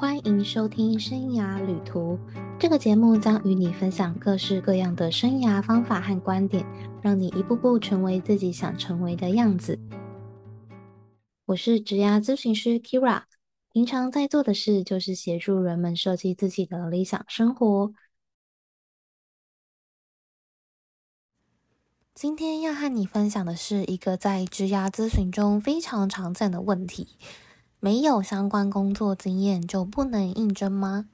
欢迎收听《生涯旅途》这个节目，将与你分享各式各样的生涯方法和观点，让你一步步成为自己想成为的样子。我是职涯咨询师 Kira，平常在做的事就是协助人们设计自己的理想生活。今天要和你分享的是一个在职涯咨询中非常常见的问题。没有相关工作经验就不能应征吗？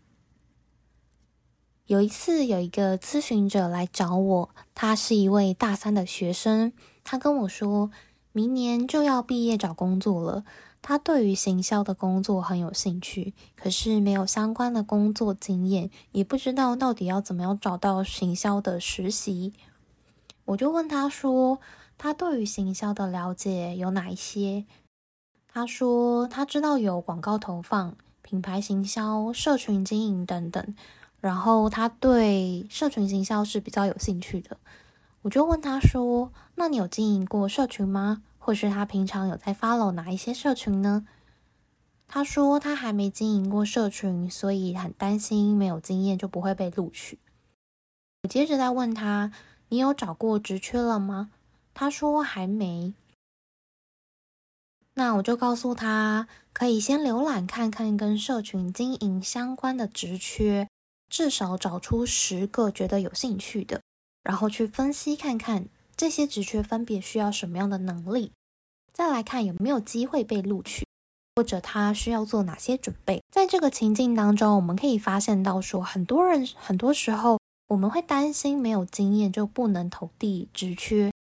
有一次，有一个咨询者来找我，他是一位大三的学生，他跟我说，明年就要毕业找工作了。他对于行销的工作很有兴趣，可是没有相关的工作经验，也不知道到底要怎么样找到行销的实习。我就问他说，他对于行销的了解有哪一些？他说他知道有广告投放、品牌行销、社群经营等等，然后他对社群行销是比较有兴趣的。我就问他说：“那你有经营过社群吗？或是他平常有在 follow 哪一些社群呢？”他说他还没经营过社群，所以很担心没有经验就不会被录取。我接着再问他：“你有找过职缺了吗？”他说还没。那我就告诉他，可以先浏览看看跟社群经营相关的职缺，至少找出十个觉得有兴趣的，然后去分析看看这些职缺分别需要什么样的能力，再来看有没有机会被录取，或者他需要做哪些准备。在这个情境当中，我们可以发现到说，很多人很多时候我们会担心没有经验就不能投递职缺。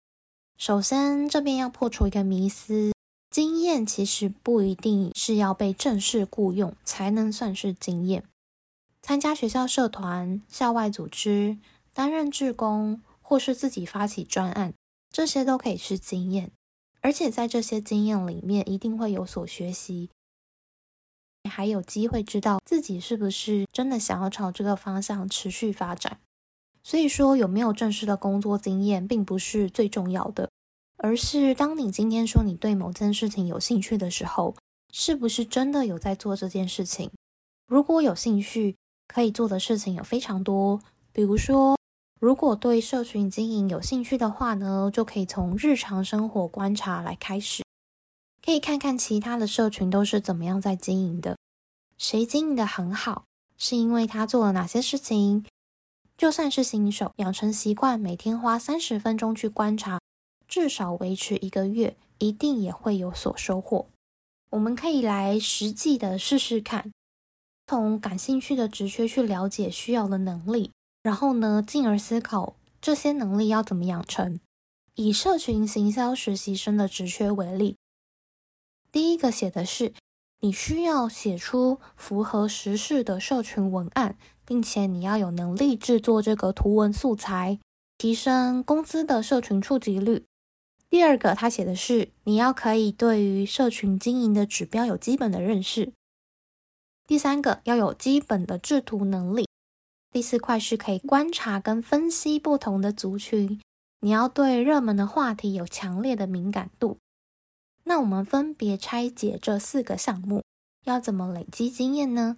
首先，这边要破除一个迷思。经验其实不一定是要被正式雇佣才能算是经验。参加学校社团、校外组织、担任志工，或是自己发起专案，这些都可以是经验。而且在这些经验里面，一定会有所学习，还有机会知道自己是不是真的想要朝这个方向持续发展。所以说，有没有正式的工作经验，并不是最重要的。而是当你今天说你对某件事情有兴趣的时候，是不是真的有在做这件事情？如果有兴趣，可以做的事情有非常多。比如说，如果对社群经营有兴趣的话呢，就可以从日常生活观察来开始，可以看看其他的社群都是怎么样在经营的，谁经营的很好，是因为他做了哪些事情。就算是新手，养成习惯，每天花三十分钟去观察。至少维持一个月，一定也会有所收获。我们可以来实际的试试看，从感兴趣的职缺去了解需要的能力，然后呢，进而思考这些能力要怎么养成。以社群行销实习生的职缺为例，第一个写的是你需要写出符合时事的社群文案，并且你要有能力制作这个图文素材，提升公司的社群触及率。第二个，他写的是你要可以对于社群经营的指标有基本的认识。第三个，要有基本的制图能力。第四块是可以观察跟分析不同的族群，你要对热门的话题有强烈的敏感度。那我们分别拆解这四个项目，要怎么累积经验呢？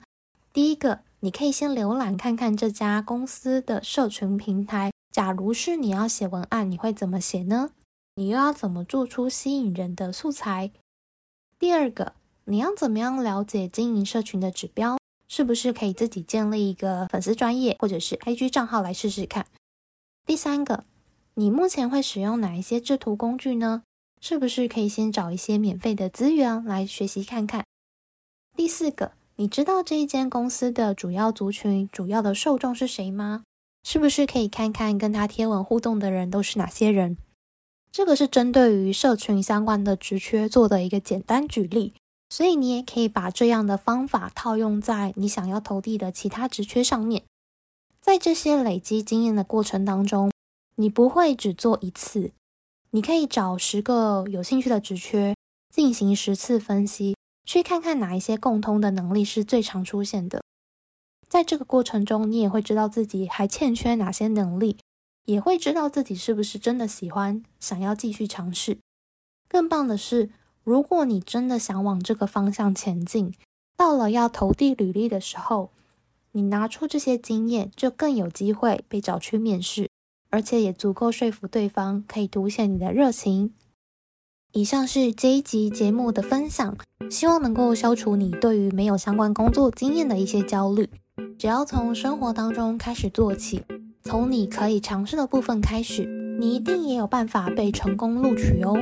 第一个，你可以先浏览看看这家公司的社群平台。假如是你要写文案，你会怎么写呢？你又要怎么做出吸引人的素材？第二个，你要怎么样了解经营社群的指标？是不是可以自己建立一个粉丝专业或者是 IG 账号来试试看？第三个，你目前会使用哪一些制图工具呢？是不是可以先找一些免费的资源来学习看看？第四个，你知道这一间公司的主要族群、主要的受众是谁吗？是不是可以看看跟他贴文互动的人都是哪些人？这个是针对于社群相关的职缺做的一个简单举例，所以你也可以把这样的方法套用在你想要投递的其他职缺上面。在这些累积经验的过程当中，你不会只做一次，你可以找十个有兴趣的职缺进行十次分析，去看看哪一些共通的能力是最常出现的。在这个过程中，你也会知道自己还欠缺哪些能力。也会知道自己是不是真的喜欢，想要继续尝试。更棒的是，如果你真的想往这个方向前进，到了要投递履历的时候，你拿出这些经验，就更有机会被找去面试，而且也足够说服对方，可以凸显你的热情。以上是这一集节目的分享，希望能够消除你对于没有相关工作经验的一些焦虑。只要从生活当中开始做起，从你可以尝试的部分开始，你一定也有办法被成功录取哦。